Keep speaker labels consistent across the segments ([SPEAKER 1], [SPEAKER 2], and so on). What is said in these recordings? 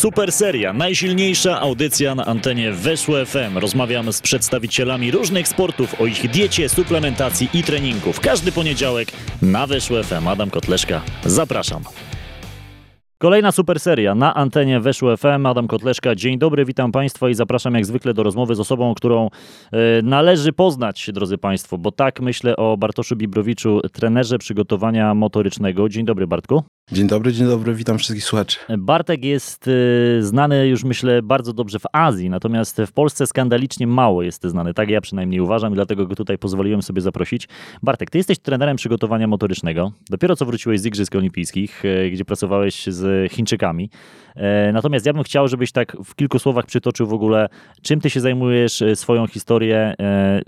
[SPEAKER 1] Super seria, najsilniejsza audycja na antenie Weszło FM. Rozmawiamy z przedstawicielami różnych sportów o ich diecie, suplementacji i treningu. W każdy poniedziałek na Weszło FM. Adam Kotleszka, zapraszam. Kolejna super seria na antenie Weszło FM. Adam Kotleszka, dzień dobry, witam Państwa i zapraszam jak zwykle do rozmowy z osobą, którą e, należy poznać, drodzy Państwo, bo tak myślę o Bartoszu Bibrowiczu, trenerze przygotowania motorycznego. Dzień dobry, Bartku.
[SPEAKER 2] Dzień dobry, dzień dobry, witam wszystkich słuchaczy.
[SPEAKER 1] Bartek jest y, znany już myślę bardzo dobrze w Azji, natomiast w Polsce skandalicznie mało jest znany. Tak ja przynajmniej uważam i dlatego go tutaj pozwoliłem sobie zaprosić. Bartek, ty jesteś trenerem przygotowania motorycznego. Dopiero co wróciłeś z Igrzysk Olimpijskich, y, gdzie pracowałeś z Chińczykami. Y, natomiast ja bym chciał, żebyś tak w kilku słowach przytoczył w ogóle, czym ty się zajmujesz, swoją historię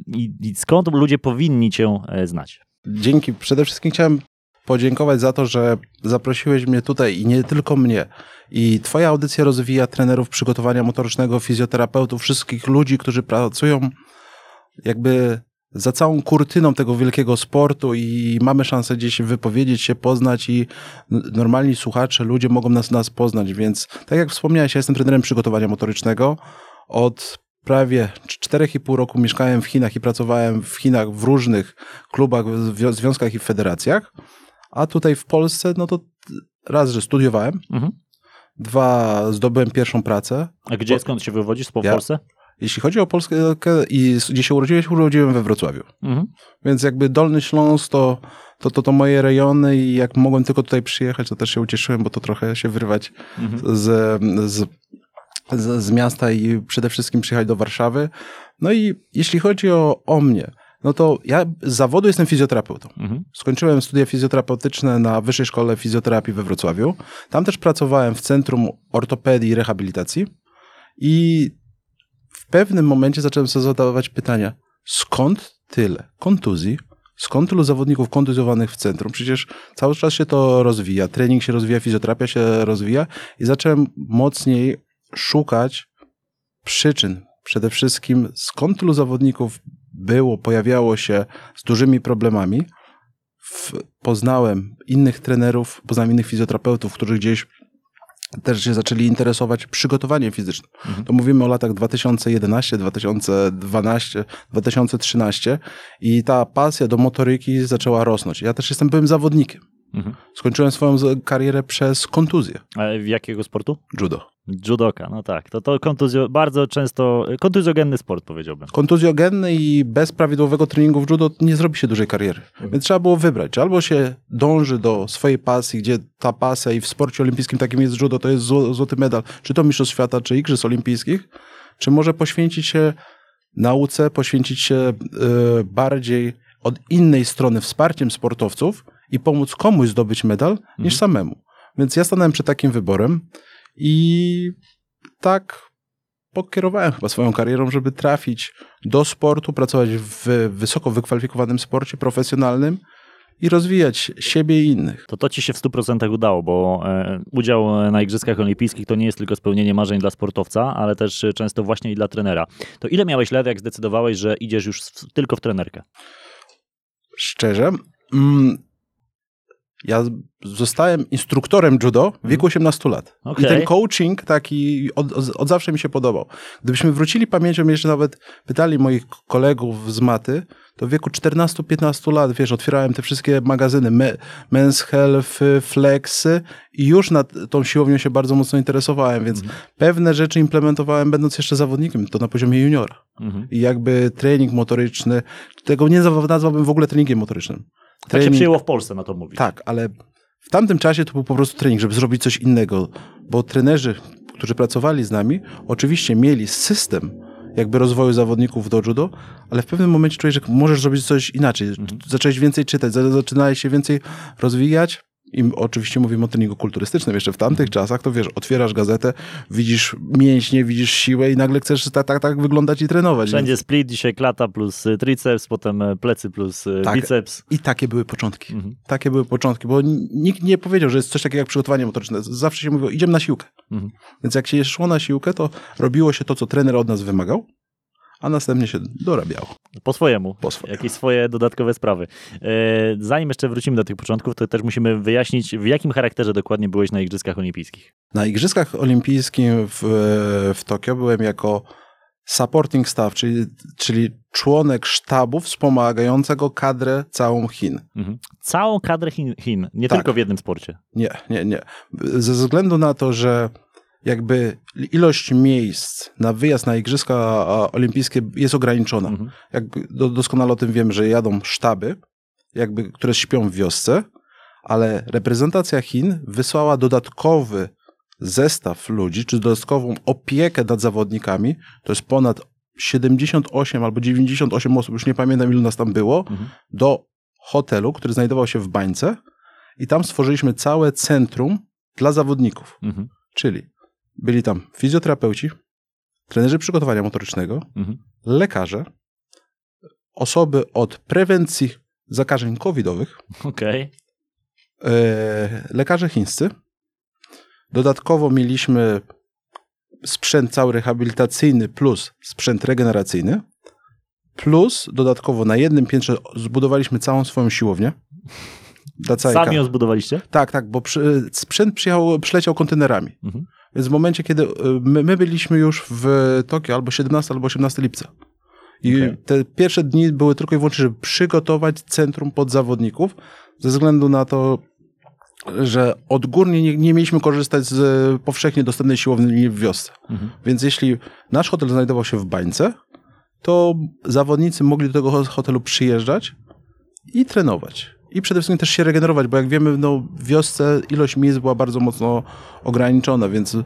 [SPEAKER 1] i, i skąd ludzie powinni cię znać.
[SPEAKER 2] Dzięki. Przede wszystkim chciałem podziękować za to, że zaprosiłeś mnie tutaj i nie tylko mnie. I Twoja audycja rozwija trenerów przygotowania motorycznego, fizjoterapeutów, wszystkich ludzi, którzy pracują jakby za całą kurtyną tego wielkiego sportu i mamy szansę gdzieś wypowiedzieć się, poznać i normalni słuchacze, ludzie mogą nas, nas poznać, więc tak jak wspomniałeś, ja jestem trenerem przygotowania motorycznego. Od prawie 4,5 roku mieszkałem w Chinach i pracowałem w Chinach w różnych klubach, związkach i federacjach. A tutaj w Polsce, no to raz, że studiowałem, mhm. dwa, zdobyłem pierwszą pracę.
[SPEAKER 1] A gdzie, skąd się wywodzisz po ja, Polsce?
[SPEAKER 2] Jeśli chodzi o Polskę i gdzie się urodziłeś, urodziłem we Wrocławiu. Mhm. Więc jakby Dolny Śląsk to, to, to, to moje rejony i jak mogłem tylko tutaj przyjechać, to też się ucieszyłem, bo to trochę się wyrwać mhm. z, z, z, z miasta i przede wszystkim przyjechać do Warszawy. No i jeśli chodzi o, o mnie, no to ja z zawodu jestem fizjoterapeutą. Mhm. Skończyłem studia fizjoterapeutyczne na Wyższej Szkole Fizjoterapii we Wrocławiu. Tam też pracowałem w Centrum Ortopedii i Rehabilitacji i pewnym momencie zacząłem sobie zadawać pytania, skąd tyle kontuzji, skąd tylu zawodników kontuzjowanych w centrum? Przecież cały czas się to rozwija, trening się rozwija, fizjoterapia się rozwija i zacząłem mocniej szukać przyczyn. Przede wszystkim skąd tylu zawodników było, pojawiało się z dużymi problemami. W, poznałem innych trenerów, poznałem innych fizjoterapeutów, którzy gdzieś też się zaczęli interesować przygotowaniem fizycznym. Mhm. To mówimy o latach 2011, 2012, 2013 i ta pasja do motoryki zaczęła rosnąć. Ja też jestem byłym zawodnikiem. Mhm. Skończyłem swoją karierę przez kontuzję.
[SPEAKER 1] A w jakiego sportu?
[SPEAKER 2] Judo.
[SPEAKER 1] Judoka, no tak. To, to kontuzjo, bardzo często kontuzjogenny sport, powiedziałbym.
[SPEAKER 2] Kontuzjogenny i bez prawidłowego treningu w judo nie zrobi się dużej kariery. Mhm. Więc trzeba było wybrać. Czy albo się dąży do swojej pasji, gdzie ta pasja i w sporcie olimpijskim takim jest judo, to jest złoty medal, czy to mistrzostw świata, czy igrzysk olimpijskich, czy może poświęcić się nauce, poświęcić się y, bardziej od innej strony wsparciem sportowców i pomóc komuś zdobyć medal, mhm. niż samemu. Więc ja stanąłem przed takim wyborem i tak pokierowałem chyba swoją karierą, żeby trafić do sportu, pracować w wysoko wykwalifikowanym sporcie profesjonalnym i rozwijać siebie i innych.
[SPEAKER 1] To to ci się w 100% udało, bo e, udział na Igrzyskach Olimpijskich to nie jest tylko spełnienie marzeń dla sportowca, ale też często właśnie i dla trenera. To ile miałeś lat, jak zdecydowałeś, że idziesz już tylko w trenerkę?
[SPEAKER 2] Szczerze, mm, ja zostałem instruktorem judo w wieku 18 mhm. lat. Okay. I ten coaching taki od, od, zawsze mi się podobał. Gdybyśmy wrócili pamięcią, jeszcze nawet pytali moich kolegów z maty, to w wieku 14-15 lat, wiesz, otwierałem te wszystkie magazyny Me, Men's Health, Flexy i już nad tą siłownią się bardzo mocno interesowałem, więc mm. pewne rzeczy implementowałem będąc jeszcze zawodnikiem, to na poziomie juniora. Mm. I jakby trening motoryczny, tego nie nazwałbym w ogóle treningiem motorycznym.
[SPEAKER 1] Trening, tak się przyjęło w Polsce na to mówić.
[SPEAKER 2] Tak, ale w tamtym czasie to był po prostu trening, żeby zrobić coś innego, bo trenerzy, którzy pracowali z nami, oczywiście mieli system jakby rozwoju zawodników do judo, ale w pewnym momencie czujesz, że możesz zrobić coś inaczej. Mhm. Zacząłeś więcej czytać, zaczynałeś się więcej rozwijać, i oczywiście mówimy o treningu kulturystycznym. Jeszcze w tamtych czasach, to wiesz, otwierasz gazetę, widzisz mięśnie, widzisz siłę i nagle chcesz tak, tak, tak wyglądać i trenować.
[SPEAKER 1] Wszędzie split, dzisiaj klata plus y, triceps, potem y, plecy plus y, tak, biceps.
[SPEAKER 2] I takie były początki. Mhm. Takie były początki, bo nikt nie powiedział, że jest coś takiego jak przygotowanie motoryczne. Zawsze się mówiło, idziemy na siłkę. Mhm. Więc jak się szło na siłkę, to robiło się to, co trener od nas wymagał, a następnie się dorabiało.
[SPEAKER 1] Po swojemu.
[SPEAKER 2] Po swojemu.
[SPEAKER 1] Jakieś swoje dodatkowe sprawy. E, zanim jeszcze wrócimy do tych początków, to też musimy wyjaśnić, w jakim charakterze dokładnie byłeś na Igrzyskach Olimpijskich.
[SPEAKER 2] Na Igrzyskach Olimpijskich w, w Tokio byłem jako supporting staff, czyli, czyli członek sztabu wspomagającego kadrę całą Chin.
[SPEAKER 1] Mhm. Całą kadrę Chin, Chin nie
[SPEAKER 2] Tak.
[SPEAKER 1] tylko w jednym sporcie.
[SPEAKER 2] Nie, nie, nie. Ze względu na to, że jakby ilość miejsc na wyjazd na Igrzyska Olimpijskie jest ograniczona.
[SPEAKER 1] Mhm.
[SPEAKER 2] Jak do, doskonale o tym wiem, że jadą sztaby, jakby, które śpią w wiosce, ale reprezentacja Chin wysłała dodatkowy zestaw ludzi, czy dodatkową opiekę nad zawodnikami. To jest ponad 78 albo 98 osób, już nie pamiętam ilu nas tam było,
[SPEAKER 1] Mhm.
[SPEAKER 2] do hotelu, który znajdował się w bańce i tam stworzyliśmy całe centrum dla zawodników.
[SPEAKER 1] Mhm.
[SPEAKER 2] Czyli byli tam fizjoterapeuci, trenerzy przygotowania motorycznego,
[SPEAKER 1] Mhm.
[SPEAKER 2] lekarze, osoby od prewencji zakażeń covidowych,
[SPEAKER 1] Okej.
[SPEAKER 2] e, lekarze chińscy. Dodatkowo mieliśmy sprzęt cały rehabilitacyjny plus sprzęt regeneracyjny. Plus dodatkowo na jednym piętrze zbudowaliśmy całą swoją siłownię. Dla
[SPEAKER 1] Sami ją zbudowaliście?
[SPEAKER 2] Tak, tak, bo przy, sprzęt przyjechał, przyleciał kontenerami.
[SPEAKER 1] Mhm.
[SPEAKER 2] Więc w momencie, kiedy y, my, my byliśmy już w Tokio albo 17 albo 18 lipca. I
[SPEAKER 1] Okej.
[SPEAKER 2] te pierwsze dni były tylko i wyłącznie, żeby przygotować centrum pod zawodników, ze względu na to, że odgórnie nie, nie mieliśmy korzystać z y, powszechnie dostępnej siłowni w wiosce.
[SPEAKER 1] Mhm.
[SPEAKER 2] Więc jeśli nasz hotel znajdował się w bańce, to zawodnicy mogli do tego ho- hotelu przyjeżdżać i trenować. I przede wszystkim też się regenerować, bo jak wiemy, no, w wiosce ilość miejsc była bardzo mocno ograniczona, więc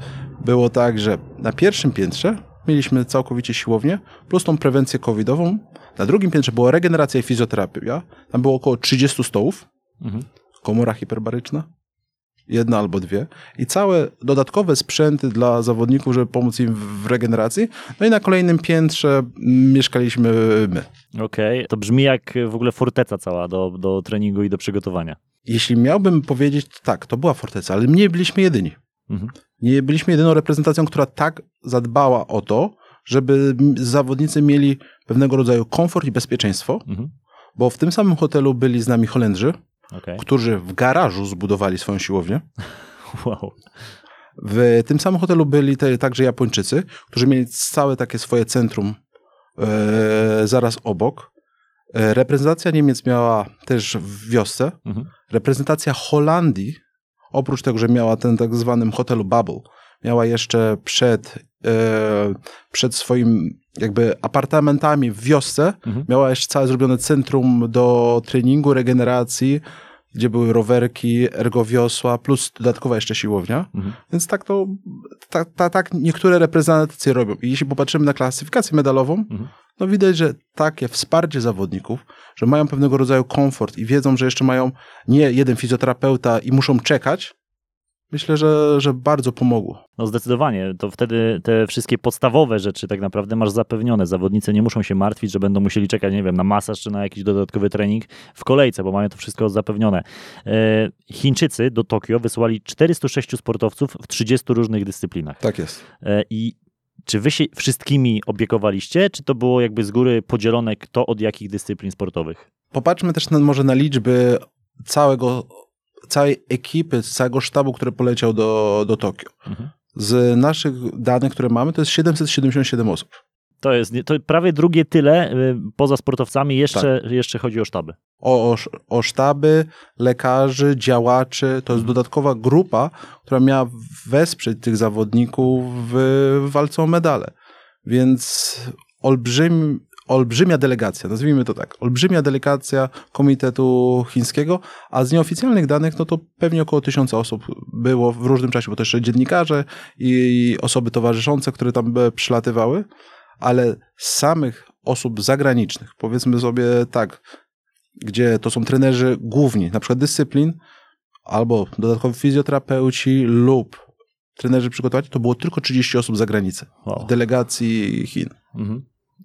[SPEAKER 2] było tak, że na pierwszym piętrze mieliśmy całkowicie siłownię, plus tą prewencję covidową. Na drugim piętrze była regeneracja i fizjoterapia. Tam było około 30 stołów,
[SPEAKER 1] Mhm.
[SPEAKER 2] komora hiperbaryczna, jedna albo dwie i całe dodatkowe sprzęty dla zawodników, żeby pomóc im w- regeneracji. No i na kolejnym piętrze mieszkaliśmy my.
[SPEAKER 1] Okej. To brzmi jak w ogóle forteca cała do, do treningu i do przygotowania.
[SPEAKER 2] Jeśli miałbym powiedzieć, tak, to była forteca, ale nie byliśmy jedyni.
[SPEAKER 1] Mhm.
[SPEAKER 2] Nie byliśmy jedyną reprezentacją, która tak zadbała o to, żeby zawodnicy mieli pewnego rodzaju komfort i bezpieczeństwo,
[SPEAKER 1] Mhm.
[SPEAKER 2] bo w tym samym hotelu byli z nami Holendrzy,
[SPEAKER 1] Okej.
[SPEAKER 2] którzy w garażu zbudowali swoją siłownię.
[SPEAKER 1] Wow.
[SPEAKER 2] W tym samym hotelu byli te, także Japończycy, którzy mieli całe takie swoje centrum e, zaraz obok. E, reprezentacja Niemiec miała też w wiosce.
[SPEAKER 1] Mhm.
[SPEAKER 2] Reprezentacja Holandii, oprócz tego, że miała ten tak zwanym hotelu Bubble, miała jeszcze przed, e, przed swoim jakby apartamentami w wiosce,
[SPEAKER 1] Mhm.
[SPEAKER 2] miała jeszcze całe zrobione centrum do treningu, regeneracji, gdzie były rowerki, ergowiosła, plus dodatkowa jeszcze siłownia.
[SPEAKER 1] Mhm.
[SPEAKER 2] Więc tak to, tak, tak, tak niektóre reprezentacje robią. I jeśli popatrzymy na klasyfikację medalową,
[SPEAKER 1] Mhm.
[SPEAKER 2] no widać, że takie wsparcie zawodników, że mają pewnego rodzaju komfort i wiedzą, że jeszcze mają nie jeden fizjoterapeuta i muszą czekać, myślę, że, że bardzo pomogło.
[SPEAKER 1] No zdecydowanie, to wtedy te wszystkie podstawowe rzeczy tak naprawdę masz zapewnione. Zawodnicy nie muszą się martwić, że będą musieli czekać, nie wiem, na masaż czy na jakiś dodatkowy trening w kolejce, bo mają to wszystko zapewnione. E, Chińczycy do Tokio wysłali 406 sportowców w 30 różnych dyscyplinach.
[SPEAKER 2] Tak jest.
[SPEAKER 1] E, I czy wy się wszystkimi opiekowaliście, czy to było jakby z góry podzielone kto od jakich dyscyplin sportowych?
[SPEAKER 2] Popatrzmy też na, może na liczby całego, całej ekipy, całego sztabu, który poleciał do, do Tokio.
[SPEAKER 1] Mhm.
[SPEAKER 2] Z naszych danych, które mamy, to jest 777 osób.
[SPEAKER 1] To jest to prawie drugie tyle y, poza sportowcami, jeszcze,
[SPEAKER 2] Tak.
[SPEAKER 1] jeszcze chodzi o sztaby.
[SPEAKER 2] O, o, o sztaby, lekarzy, działaczy. To jest dodatkowa grupa, która miała wesprzeć tych zawodników w, w walce o medale. Więc olbrzym, olbrzymia delegacja, nazwijmy to tak, olbrzymia delegacja Komitetu Chińskiego, a z nieoficjalnych danych, no to pewnie około tysiąca osób było w różnym czasie, bo też jeszcze dziennikarze i osoby towarzyszące, które tam e, przylatywały, ale z samych osób zagranicznych, powiedzmy sobie tak, gdzie to są trenerzy główni, na przykład dyscyplin, albo dodatkowi fizjoterapeuci lub trenerzy przygotowani, to było tylko 30 osób z zagranicy,
[SPEAKER 1] Wow.
[SPEAKER 2] w delegacji Chin.
[SPEAKER 1] Mhm.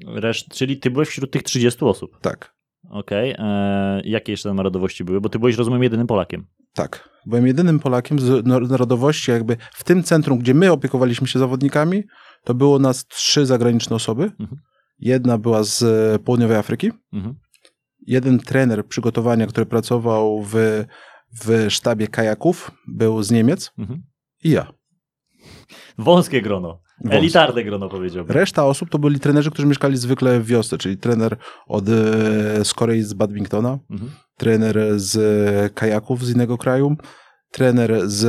[SPEAKER 1] Reszt, czyli ty byłeś wśród tych 30 osób.
[SPEAKER 2] Tak,
[SPEAKER 1] Okej. E, Jakie jeszcze tam narodowości były? Bo ty byłeś, rozumiem, jedynym Polakiem.
[SPEAKER 2] tak. Byłem jedynym Polakiem z narodowości, jakby w tym centrum, gdzie my opiekowaliśmy się zawodnikami, to było nas trzy zagraniczne osoby
[SPEAKER 1] Mhm.
[SPEAKER 2] Jedna była z południowej Afryki. Mhm. Jeden trener przygotowania, który pracował w, w sztabie kajaków, był z Niemiec. Mhm. I ja.
[SPEAKER 1] Wąskie grono. Wąskie. Elitarne grono powiedziałbym.
[SPEAKER 2] Reszta osób to byli trenerzy, którzy mieszkali zwykle w wiosce, czyli trener od, e, z Korei z badmintona, mhm. trener z kajaków z innego kraju, trener z,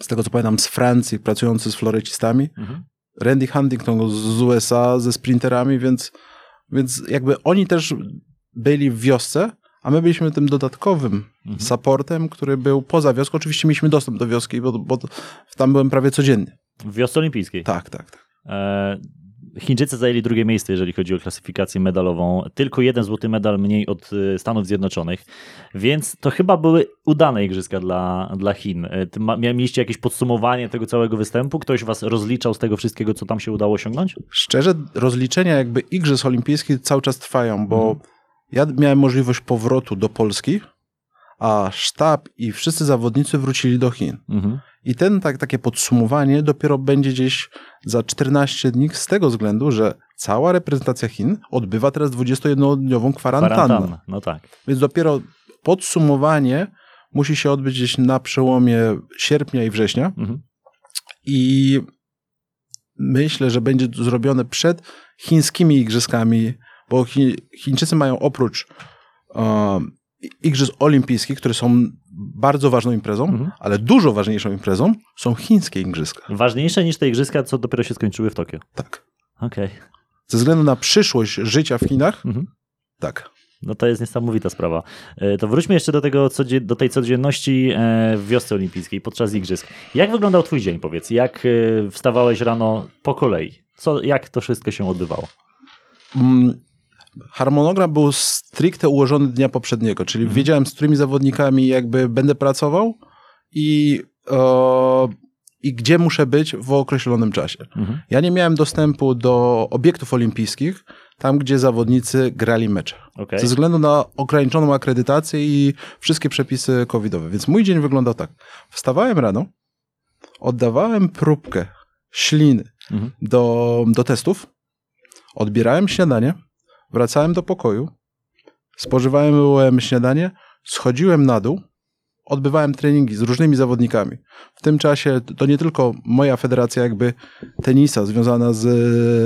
[SPEAKER 2] z tego co pamiętam, z Francji, pracujący z florecistami, mhm. Randy Huntington z USA ze sprinterami, więc, więc jakby oni też byli w wiosce, a my byliśmy tym dodatkowym mhm. supportem, który był poza wioską. Oczywiście mieliśmy dostęp do wioski, bo, bo tam byłem prawie codziennie.
[SPEAKER 1] W wiosce olimpijskiej?
[SPEAKER 2] Tak, tak. tak. E,
[SPEAKER 1] Chińczycy zajęli drugie miejsce, jeżeli chodzi o klasyfikację medalową. Tylko jeden złoty medal mniej od e, Stanów Zjednoczonych, więc to chyba były udane igrzyska dla, dla Chin. E, mieliście jakieś podsumowanie tego całego występu? Ktoś was rozliczał z tego wszystkiego, co tam się udało osiągnąć?
[SPEAKER 2] Szczerze, rozliczenia jakby igrzysk olimpijskich cały czas trwają, bo mhm. ja miałem możliwość powrotu do Polski, a sztab i wszyscy zawodnicy wrócili do Chin. Mhm. I ten tak, takie podsumowanie dopiero będzie gdzieś za 14 dni z tego względu, że cała reprezentacja Chin odbywa teraz 21-dniową kwarantannę.
[SPEAKER 1] No tak.
[SPEAKER 2] Więc dopiero podsumowanie musi się odbyć gdzieś na przełomie sierpnia i września. Mhm. I myślę, że będzie zrobione przed chińskimi igrzyskami, bo Chińczycy mają oprócz Igrzysk Olimpijskich, które są bardzo ważną imprezą, mhm. ale dużo ważniejszą imprezą są chińskie igrzyska.
[SPEAKER 1] Ważniejsze niż te igrzyska, co dopiero się skończyły w Tokio.
[SPEAKER 2] Tak.
[SPEAKER 1] Okej. Okay.
[SPEAKER 2] Ze względu na przyszłość życia w Chinach, mhm. tak.
[SPEAKER 1] No to jest niesamowita sprawa. E, to wróćmy jeszcze do, tego, do tej codzienności e, w wiosce olimpijskiej podczas igrzysk. Jak wyglądał twój dzień, powiedz? Jak e, wstawałeś rano po kolei? Co, jak to wszystko się odbywało?
[SPEAKER 2] Mm, harmonogram był stricte ułożony dnia poprzedniego, czyli mhm. wiedziałem, z którymi zawodnikami jakby będę pracował i, e, i gdzie muszę być w określonym czasie. Mhm. Ja nie miałem dostępu do obiektów olimpijskich, tam gdzie zawodnicy grali mecze. Okay. Ze względu na ograniczoną akredytację i wszystkie przepisy covidowe. Więc mój dzień wyglądał tak. Wstawałem rano, oddawałem próbkę śliny mhm. do, do testów, odbierałem śniadanie, Wracałem do pokoju, spożywałem śniadanie, schodziłem na dół, odbywałem treningi z różnymi zawodnikami. W tym czasie to nie tylko moja federacja jakby tenisa związana z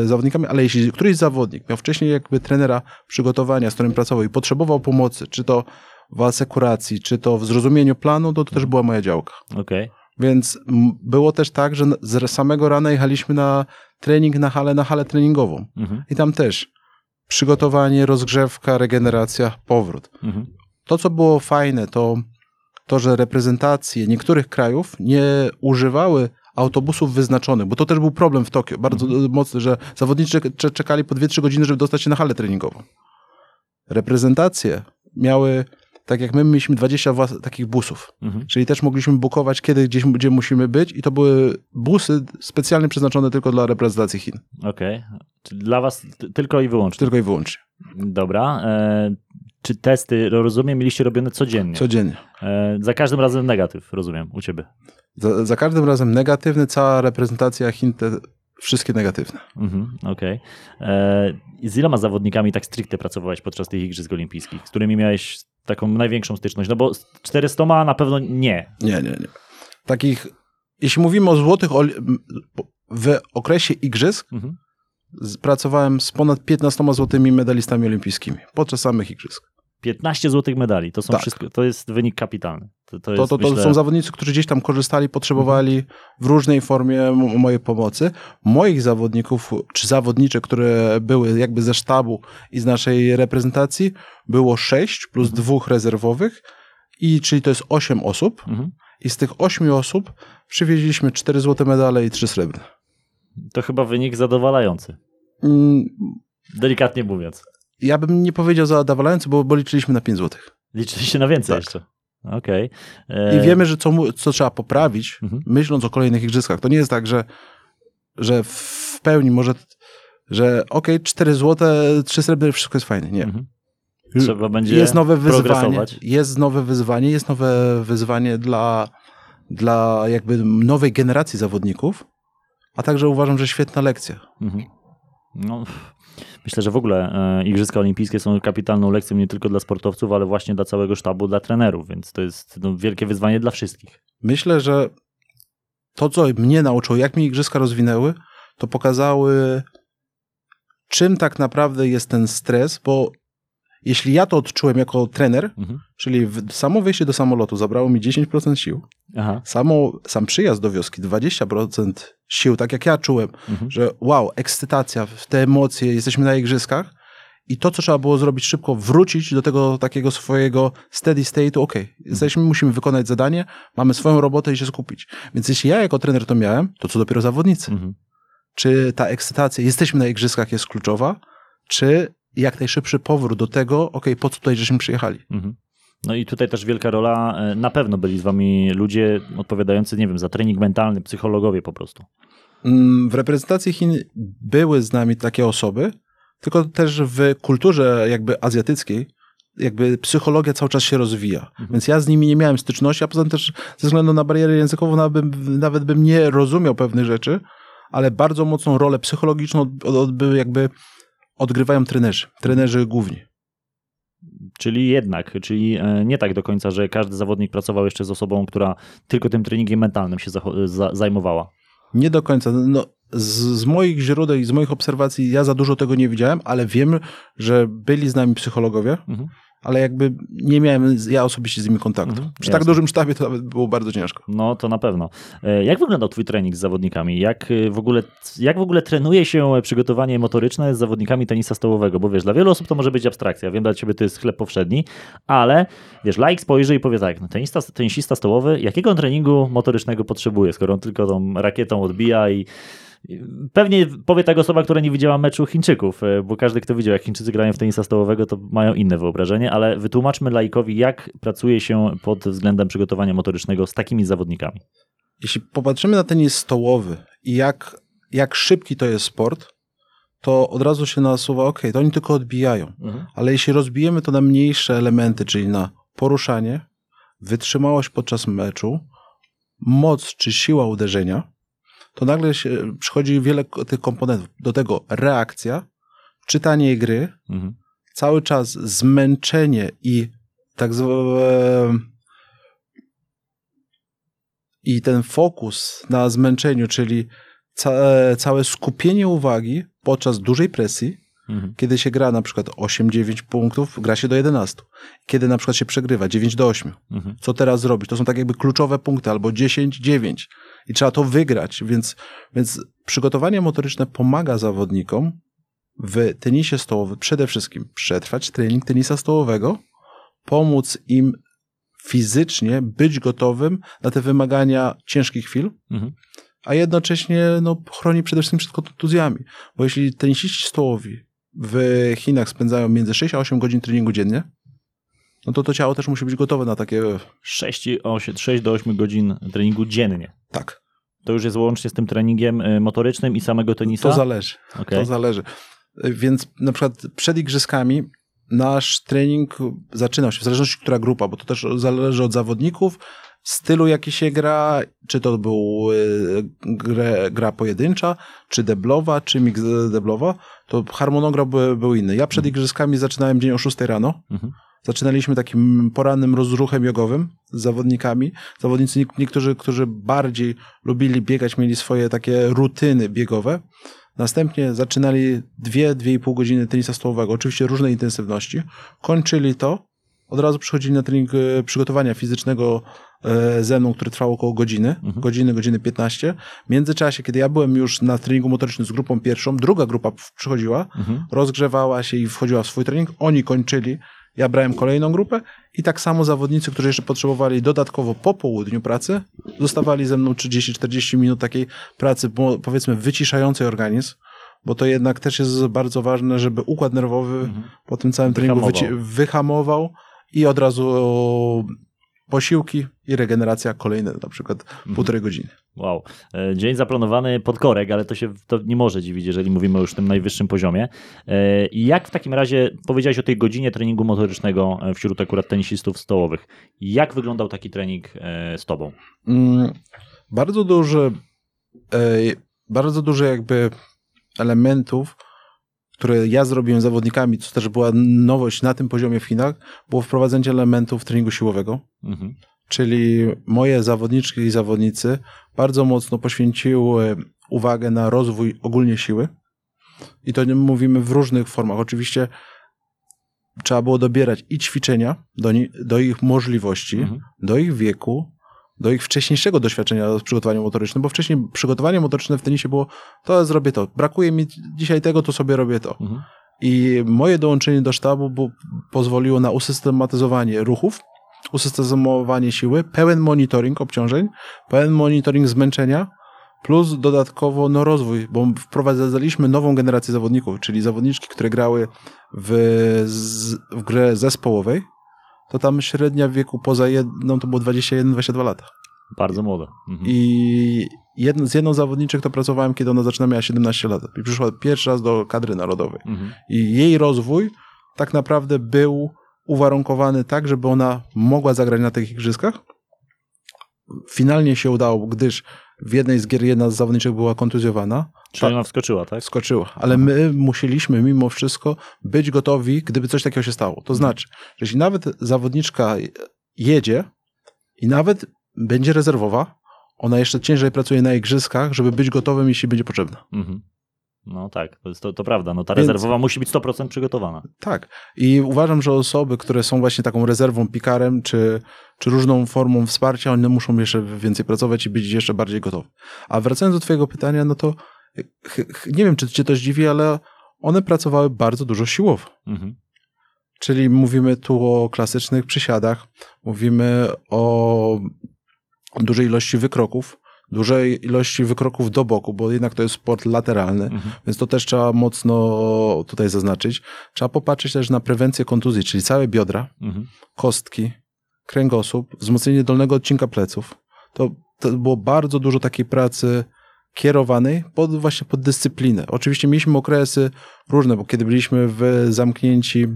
[SPEAKER 2] zawodnikami, ale jeśli któryś zawodnik miał wcześniej jakby trenera przygotowania, z którym pracował i potrzebował pomocy, czy to w asekuracji, czy to w zrozumieniu planu, to, to też była moja działka.
[SPEAKER 1] Okay.
[SPEAKER 2] Więc było też tak, że z samego rana jechaliśmy na trening na halę, na halę treningową. Mhm. I tam też przygotowanie, rozgrzewka, regeneracja, powrót. Mhm. To, co było fajne, to to, że reprezentacje niektórych krajów nie używały autobusów wyznaczonych, bo to też był problem w Tokio, bardzo mhm. mocny, że zawodnicy czekali po 2-3 godziny, żeby dostać się na halę treningową. Reprezentacje miały tak jak my mieliśmy 20 takich busów, mhm. czyli też mogliśmy bukować kiedy, gdzieś, gdzie musimy być i to były busy specjalnie przeznaczone tylko dla reprezentacji Chin.
[SPEAKER 1] Okej, okay. czyli dla was tylko i wyłącznie?
[SPEAKER 2] Tylko i wyłącznie.
[SPEAKER 1] Dobra. E, czy testy, rozumiem, mieliście robione codziennie?
[SPEAKER 2] Codziennie.
[SPEAKER 1] E, za każdym razem negatyw, rozumiem, u ciebie?
[SPEAKER 2] Za, za każdym razem negatywny, cała reprezentacja Chin te, Wszystkie negatywne.
[SPEAKER 1] Mhm, Okej. Okay. E, z iloma zawodnikami tak stricte pracowałeś podczas tych Igrzysk Olimpijskich, z którymi miałeś taką największą styczność? No bo 400 na pewno nie.
[SPEAKER 2] Nie, nie, nie. Takich, jeśli mówimy o złotych w okresie Igrzysk, mhm. pracowałem z ponad 15 złotymi medalistami olimpijskimi podczas samych Igrzysk.
[SPEAKER 1] 15 złotych medali, to są tak. wszystko, to jest wynik kapitalny.
[SPEAKER 2] To, to, jest, to, to myślę... są zawodnicy, którzy gdzieś tam korzystali, potrzebowali w różnej formie mojej pomocy. Moich zawodników, czy zawodnicze, które były jakby ze sztabu i z naszej reprezentacji, było sześć plus mhm. dwóch rezerwowych, i czyli to jest osiem osób. Mhm. I z tych ośmiu osób przywieźliśmy cztery złote medale i trzy srebrne.
[SPEAKER 1] To chyba wynik zadowalający. Mm. Delikatnie mówiąc.
[SPEAKER 2] Ja bym nie powiedział zadowalający, bo, bo liczyliśmy na pięć złotych.
[SPEAKER 1] Liczyliście na więcej tak. jeszcze. Okej.
[SPEAKER 2] Okay. E... I wiemy, że co, co trzeba poprawić, mhm. myśląc o kolejnych igrzyskach. To nie jest tak, że, że w pełni może, że okej, okay, 4 złote, 3 srebrne, wszystko jest fajne. Nie. Mhm.
[SPEAKER 1] Trzeba będzie jest nowe wyzwanie,
[SPEAKER 2] jest nowe wyzwanie, jest nowe wyzwanie dla, dla jakby nowej generacji zawodników, a także uważam, że świetna lekcja. Mhm.
[SPEAKER 1] No, myślę, że w ogóle e, Igrzyska Olimpijskie są kapitalną lekcją nie tylko dla sportowców, ale właśnie dla całego sztabu, dla trenerów, więc to jest no, wielkie wyzwanie dla wszystkich.
[SPEAKER 2] Myślę, że to, co mnie nauczyło, jak mi Igrzyska rozwinęły, to pokazały, czym tak naprawdę jest ten stres, bo jeśli ja to odczułem jako trener, mhm. czyli w, samo wejście do samolotu zabrało mi 10% sił, Aha. Samo, sam przyjazd do wioski 20% sił, tak jak ja czułem, mhm. że wow, ekscytacja, te emocje, jesteśmy na igrzyskach i to, co trzeba było zrobić szybko, wrócić do tego takiego swojego steady state'u, ok, mhm. jesteśmy, musimy wykonać zadanie, mamy swoją robotę i się skupić. Więc jeśli ja jako trener to miałem, to co dopiero zawodnicy. Mhm. Czy ta ekscytacja, jesteśmy na igrzyskach jest kluczowa, czy jak najszybszy powrót do tego, ok, po co tutaj żeśmy przyjechali.
[SPEAKER 1] No i tutaj też wielka rola, e, na pewno byli z wami ludzie odpowiadający, nie wiem, za trening mentalny, psychologowie po prostu.
[SPEAKER 2] Mm, w reprezentacji Chin były z nami takie osoby, tylko też w kulturze jakby azjatyckiej jakby psychologia cały czas się rozwija. Mhm. Więc ja z nimi nie miałem styczności, a poza tym też ze względu na barierę językową nawet bym, nawet bym nie rozumiał pewnych rzeczy, ale bardzo mocną rolę psychologiczną odbyły jakby odgrywają trenerzy, trenerzy główni.
[SPEAKER 1] Czyli jednak, czyli e, nie tak do końca, że każdy zawodnik pracował jeszcze z osobą, która tylko tym treningiem mentalnym się zajmowała.
[SPEAKER 2] Nie do końca. No, z, z, moich źródeł i z moich obserwacji ja za dużo tego nie widziałem, ale wiem, że byli z nami psychologowie. Mhm ale jakby nie miałem ja osobiście z nimi kontaktu. Mhm, Przy tak dużym sztabie to nawet było bardzo ciężko.
[SPEAKER 1] No to na pewno. E, jak wyglądał twój trening z zawodnikami? Jak e, w ogóle, jak w ogóle trenuje się przygotowanie motoryczne z zawodnikami tenisa stołowego? Bo wiesz, dla wielu osób to może być abstrakcja. Wiem, dla ciebie to jest chleb powszedni, ale wiesz, laik spojrzy i powie tak, no, tenista, tenisista stołowy, jakiego treningu motorycznego potrzebuje, skoro on tylko tą rakietą odbija i Pewnie powie tak osoba, która nie widziała meczu Chińczyków, e, bo każdy, kto widział, jak Chińczycy grają w tenisa stołowego, to mają inne wyobrażenie, ale wytłumaczmy laikowi, jak pracuje się pod względem przygotowania motorycznego z takimi zawodnikami.
[SPEAKER 2] Jeśli popatrzymy na tenis stołowy i jak, jak szybki to jest sport, to od razu się nasuwa, ok, to oni tylko odbijają. Mhm. Ale jeśli rozbijemy to na mniejsze elementy, czyli na poruszanie, wytrzymałość podczas meczu, moc czy siła uderzenia, to nagle się, przychodzi wiele tych komponentów. Do tego reakcja, czytanie gry, mhm. cały czas zmęczenie i tak zwane i ten fokus na zmęczeniu, czyli ca całe skupienie uwagi podczas dużej presji, mhm. kiedy się gra na przykład 8-9 punktów, gra się do 11. Kiedy na przykład się przegrywa 9 do 8. Mhm. Co teraz zrobić? To są tak jakby kluczowe punkty, albo 10-9 i trzeba to wygrać, więc, więc przygotowanie motoryczne pomaga zawodnikom w tenisie stołowym przede wszystkim przetrwać trening tenisa stołowego, pomóc im fizycznie być gotowym na te wymagania ciężkich chwil, mhm. a jednocześnie no, chroni przede wszystkim przed kontuzjami. Bo jeśli tenisiści stołowi w Chinach spędzają między 6 a 8 godzin treningu dziennie, no to to ciało też musi być gotowe na takie...
[SPEAKER 1] 6, 8, 6 do 8 godzin treningu dziennie.
[SPEAKER 2] Tak.
[SPEAKER 1] To już jest łącznie z tym treningiem y, motorycznym i samego tenisa?
[SPEAKER 2] To zależy. Okay. To zależy. Więc na przykład przed igrzyskami nasz trening zaczynał się, w zależności która grupa, bo to też zależy od zawodników, stylu jaki się gra, czy to był gra, gra pojedyncza, czy deblowa, czy mix deblowa, to harmonogram był, był inny. Ja przed mhm. igrzyskami zaczynałem dzień o 6 rano, mhm. Zaczynaliśmy takim porannym rozruchem jogowym z zawodnikami. Zawodnicy, niektórzy, którzy bardziej lubili biegać, mieli swoje takie rutyny biegowe. Następnie zaczynali dwie, dwie i pół godziny tenisa stołowego, oczywiście różnej intensywności. Kończyli to, od razu przychodzili na trening e, przygotowania fizycznego e, ze mną, który trwał około godziny, mhm. godziny, godziny 15. W międzyczasie, kiedy ja byłem już na treningu motorycznym z grupą pierwszą, druga grupa przychodziła, mhm. rozgrzewała się i wchodziła w swój trening. Oni kończyli ja brałem kolejną grupę i tak samo zawodnicy, którzy jeszcze potrzebowali dodatkowo po południu pracy, zostawali ze mną 30-40 minut takiej pracy, powiedzmy, wyciszającej organizm, bo to jednak też jest bardzo ważne, żeby układ nerwowy mhm. po tym całym treningu wyhamował. wyhamował i od razu posiłki i regeneracja kolejne, na przykład mhm. półtorej godziny.
[SPEAKER 1] Wow. E, dzień zaplanowany pod korek, ale to się to nie może dziwić, jeżeli mówimy już o tym najwyższym poziomie. E, I jak w takim razie, powiedziałeś o tej godzinie treningu motorycznego e, wśród akurat tenisistów stołowych. Jak wyglądał taki trening z tobą? Mm,
[SPEAKER 2] bardzo duży, bardzo dużo jakby elementów które ja zrobiłem z zawodnikami, co też była nowość na tym poziomie w Chinach, było wprowadzenie elementów treningu siłowego. Mhm. Czyli moje zawodniczki i zawodnicy bardzo mocno poświęciły uwagę na rozwój ogólnie siły. I to mówimy w różnych formach. Oczywiście trzeba było dobierać i ćwiczenia do, do ich możliwości, mhm. do ich wieku, do ich wcześniejszego doświadczenia z przygotowaniem motorycznym, bo wcześniej przygotowanie motoryczne w tenisie było, to zrobię to, brakuje mi dzisiaj tego, to sobie robię to. Mhm. I moje dołączenie do sztabu pozwoliło na usystematyzowanie ruchów, usystematyzowanie siły, pełen monitoring obciążeń, pełen monitoring zmęczenia, plus dodatkowo no, rozwój, bo wprowadzaliśmy nową generację zawodników, czyli zawodniczki, które grały w, w grę zespołowej, to tam średnia wieku poza jedną to było 21-22 lata.
[SPEAKER 1] Bardzo młoda.
[SPEAKER 2] Mhm. I jedno, z jedną zawodniczek to pracowałem, kiedy ona zaczyna miała 17 lat. I przyszła pierwszy raz do kadry narodowej. Mhm. I jej rozwój tak naprawdę był uwarunkowany tak, żeby ona mogła zagrać na tych igrzyskach. Finalnie się udało, gdyż w jednej z gier jedna z zawodniczek była kontuzjowana.
[SPEAKER 1] Czyli ona wskoczyła, tak?
[SPEAKER 2] Wskoczyła, ale my musieliśmy mimo wszystko być gotowi, gdyby coś takiego się stało. To mhm. znaczy, że jeśli nawet zawodniczka jedzie i nawet będzie rezerwowa, ona jeszcze ciężej pracuje na igrzyskach, żeby być gotowym, jeśli będzie potrzebna. Mhm.
[SPEAKER 1] No tak, to, jest, to, to prawda. No ta Więc, rezerwowa musi być 100% przygotowana.
[SPEAKER 2] Tak. I uważam, że osoby, które są właśnie taką rezerwą, pikarem, czy, czy różną formą wsparcia, one muszą jeszcze więcej pracować i być jeszcze bardziej gotowe. A wracając do twojego pytania, no to nie wiem, czy cię to zdziwi, ale one pracowały bardzo dużo siłowo. Mhm. Czyli mówimy tu o klasycznych przysiadach, mówimy o dużej ilości wykroków, dużej ilości wykroków do boku, bo jednak to jest sport lateralny, mhm. więc to też trzeba mocno tutaj zaznaczyć. Trzeba popatrzeć też na prewencję kontuzji, czyli całe biodra, mhm. kostki, kręgosłup, wzmocnienie dolnego odcinka pleców. To, to było bardzo dużo takiej pracy kierowanej pod, właśnie pod dyscyplinę. Oczywiście mieliśmy okresy różne, bo kiedy byliśmy w zamknięci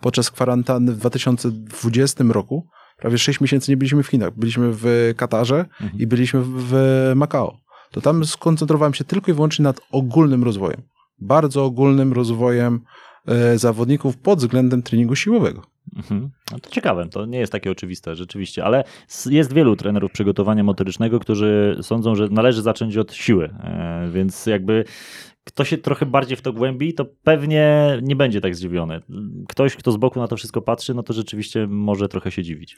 [SPEAKER 2] podczas kwarantanny w 2020 roku, prawie 6 miesięcy nie byliśmy w Chinach. Byliśmy w Katarze mhm. i byliśmy w Makao. To tam skoncentrowałem się tylko i wyłącznie nad ogólnym rozwojem. Bardzo ogólnym rozwojem e, zawodników pod względem treningu siłowego.
[SPEAKER 1] Mhm. No to ciekawe, to nie jest takie oczywiste rzeczywiście, ale jest wielu trenerów przygotowania motorycznego, którzy sądzą, że należy zacząć od siły, e, więc jakby kto się trochę bardziej w to głębi, to pewnie nie będzie tak zdziwiony. Ktoś, kto z boku na to wszystko patrzy, no to rzeczywiście może trochę się dziwić.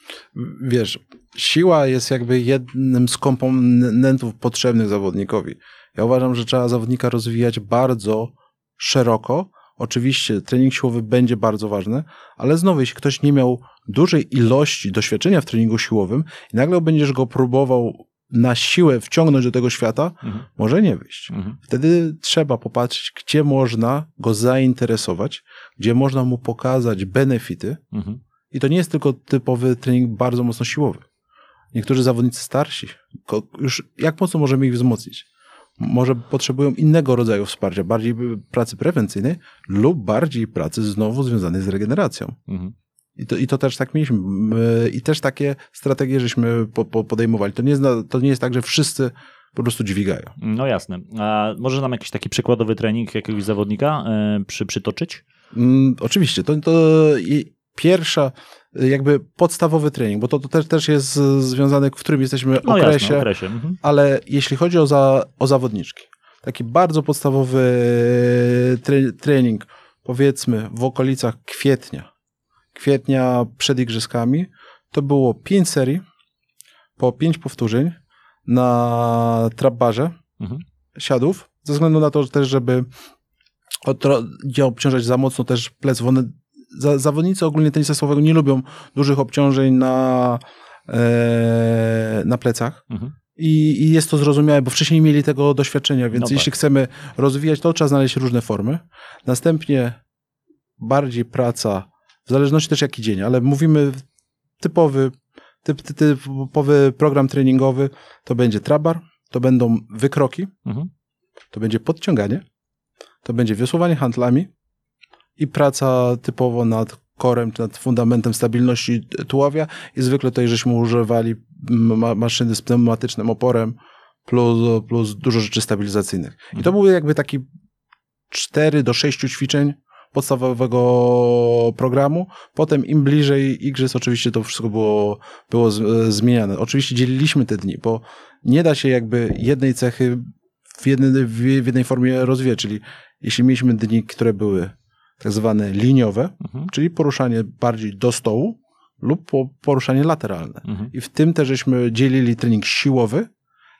[SPEAKER 2] Wiesz, siła jest jakby jednym z komponentów potrzebnych zawodnikowi. Ja uważam, że trzeba zawodnika rozwijać bardzo szeroko. Oczywiście trening siłowy będzie bardzo ważny, ale znowu, jeśli ktoś nie miał dużej ilości doświadczenia w treningu siłowym i nagle będziesz go próbował na siłę wciągnąć do tego świata, mhm. może nie wyjść. Mhm. Wtedy trzeba popatrzeć, gdzie można go zainteresować, gdzie można mu pokazać benefity. Mhm. I to nie jest tylko typowy trening bardzo mocno siłowy. Niektórzy zawodnicy starsi, już jak mocno możemy ich wzmocnić? Może potrzebują innego rodzaju wsparcia, bardziej pracy prewencyjnej lub bardziej pracy znowu związanej z regeneracją. Mhm. I to, I to też tak mieliśmy. I też takie strategie żeśmy po, po podejmowali. To nie, jest, to nie jest tak, że wszyscy po prostu dźwigają.
[SPEAKER 1] No jasne. A może nam jakiś taki przykładowy trening jakiegoś zawodnika yy, przy, przytoczyć?
[SPEAKER 2] Mm, oczywiście. To, to pierwsza, jakby podstawowy trening, bo to, to też, też jest związane, w którym jesteśmy no okresie, jasne, okresie. Mhm. ale jeśli chodzi o, za, o zawodniczki, taki bardzo podstawowy tre, trening, powiedzmy w okolicach kwietnia, kwietnia przed igrzyskami, to było pięć serii po pięć powtórzeń na trapbarze mhm. siadów, ze względu na to też, żeby nie obciążać za mocno też pleców. One, za, zawodnicy ogólnie tenisa słowego nie lubią dużych obciążeń na, e, na plecach. Mhm. I, I, jest to zrozumiałe, bo wcześniej mieli tego doświadczenia, więc no jeśli tak. chcemy rozwijać, to trzeba znaleźć różne formy. Następnie bardziej praca w zależności też jaki dzień, ale mówimy typowy, typ, typ, typowy program treningowy, to będzie trabar, to będą wykroki, mhm. to będzie podciąganie, to będzie wiosłowanie handlami i praca typowo nad korem, czy nad fundamentem stabilności tułowia i zwykle tutaj żeśmy używali ma maszyny z pneumatycznym oporem plus, plus dużo rzeczy stabilizacyjnych. I to mhm. był jakby taki 4 do 6 ćwiczeń podstawowego programu. Potem im bliżej igrzysk oczywiście to wszystko było, było z, zmieniane. Oczywiście dzieliliśmy te dni, bo nie da się jakby jednej cechy w jednej, w jednej formie rozwijać, czyli jeśli mieliśmy dni, które były tak zwane liniowe, mhm. czyli poruszanie bardziej do stołu lub poruszanie lateralne. Mhm. I w tym też żeśmy dzielili trening siłowy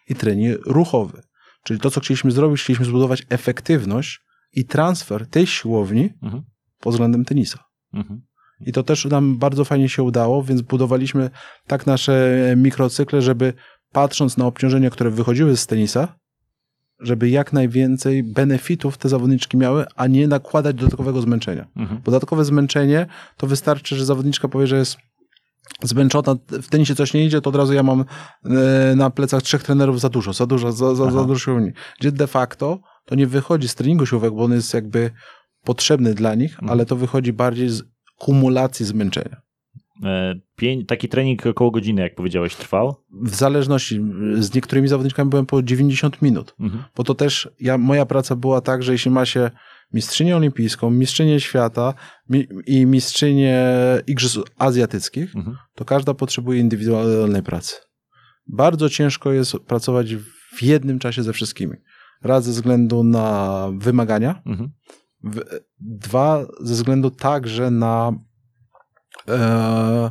[SPEAKER 2] i trening ruchowy. Czyli to, co chcieliśmy zrobić, chcieliśmy zbudować efektywność i transfer tej siłowni mhm. pod względem tenisa. Mhm. I to też nam bardzo fajnie się udało, więc budowaliśmy tak nasze mikrocykle, żeby patrząc na obciążenia, które wychodziły z tenisa, żeby jak najwięcej benefitów te zawodniczki miały, a nie nakładać dodatkowego zmęczenia. Mhm. Dodatkowe zmęczenie to wystarczy, że zawodniczka powie, że jest zmęczona, w tenisie coś nie idzie, to od razu ja mam e, na plecach trzech trenerów za dużo, za dużo, za, za, za dużo siłowni. Gdzie de facto to nie wychodzi z treningu siłowego, bo on jest jakby potrzebny dla nich, mhm. ale to wychodzi bardziej z kumulacji zmęczenia.
[SPEAKER 1] E, taki trening około godziny, jak powiedziałeś, trwał?
[SPEAKER 2] W zależności. Z niektórymi zawodniczkami byłem po 90 minut, mhm. bo to też ja, moja praca była tak, że jeśli ma się mistrzynię olimpijską, mistrzynię świata mi, i mistrzynię igrzysk azjatyckich, mhm. to każda potrzebuje indywidualnej pracy. Bardzo ciężko jest pracować w jednym czasie ze wszystkimi. Raz ze względu na wymagania, mhm. dwa ze względu także na e,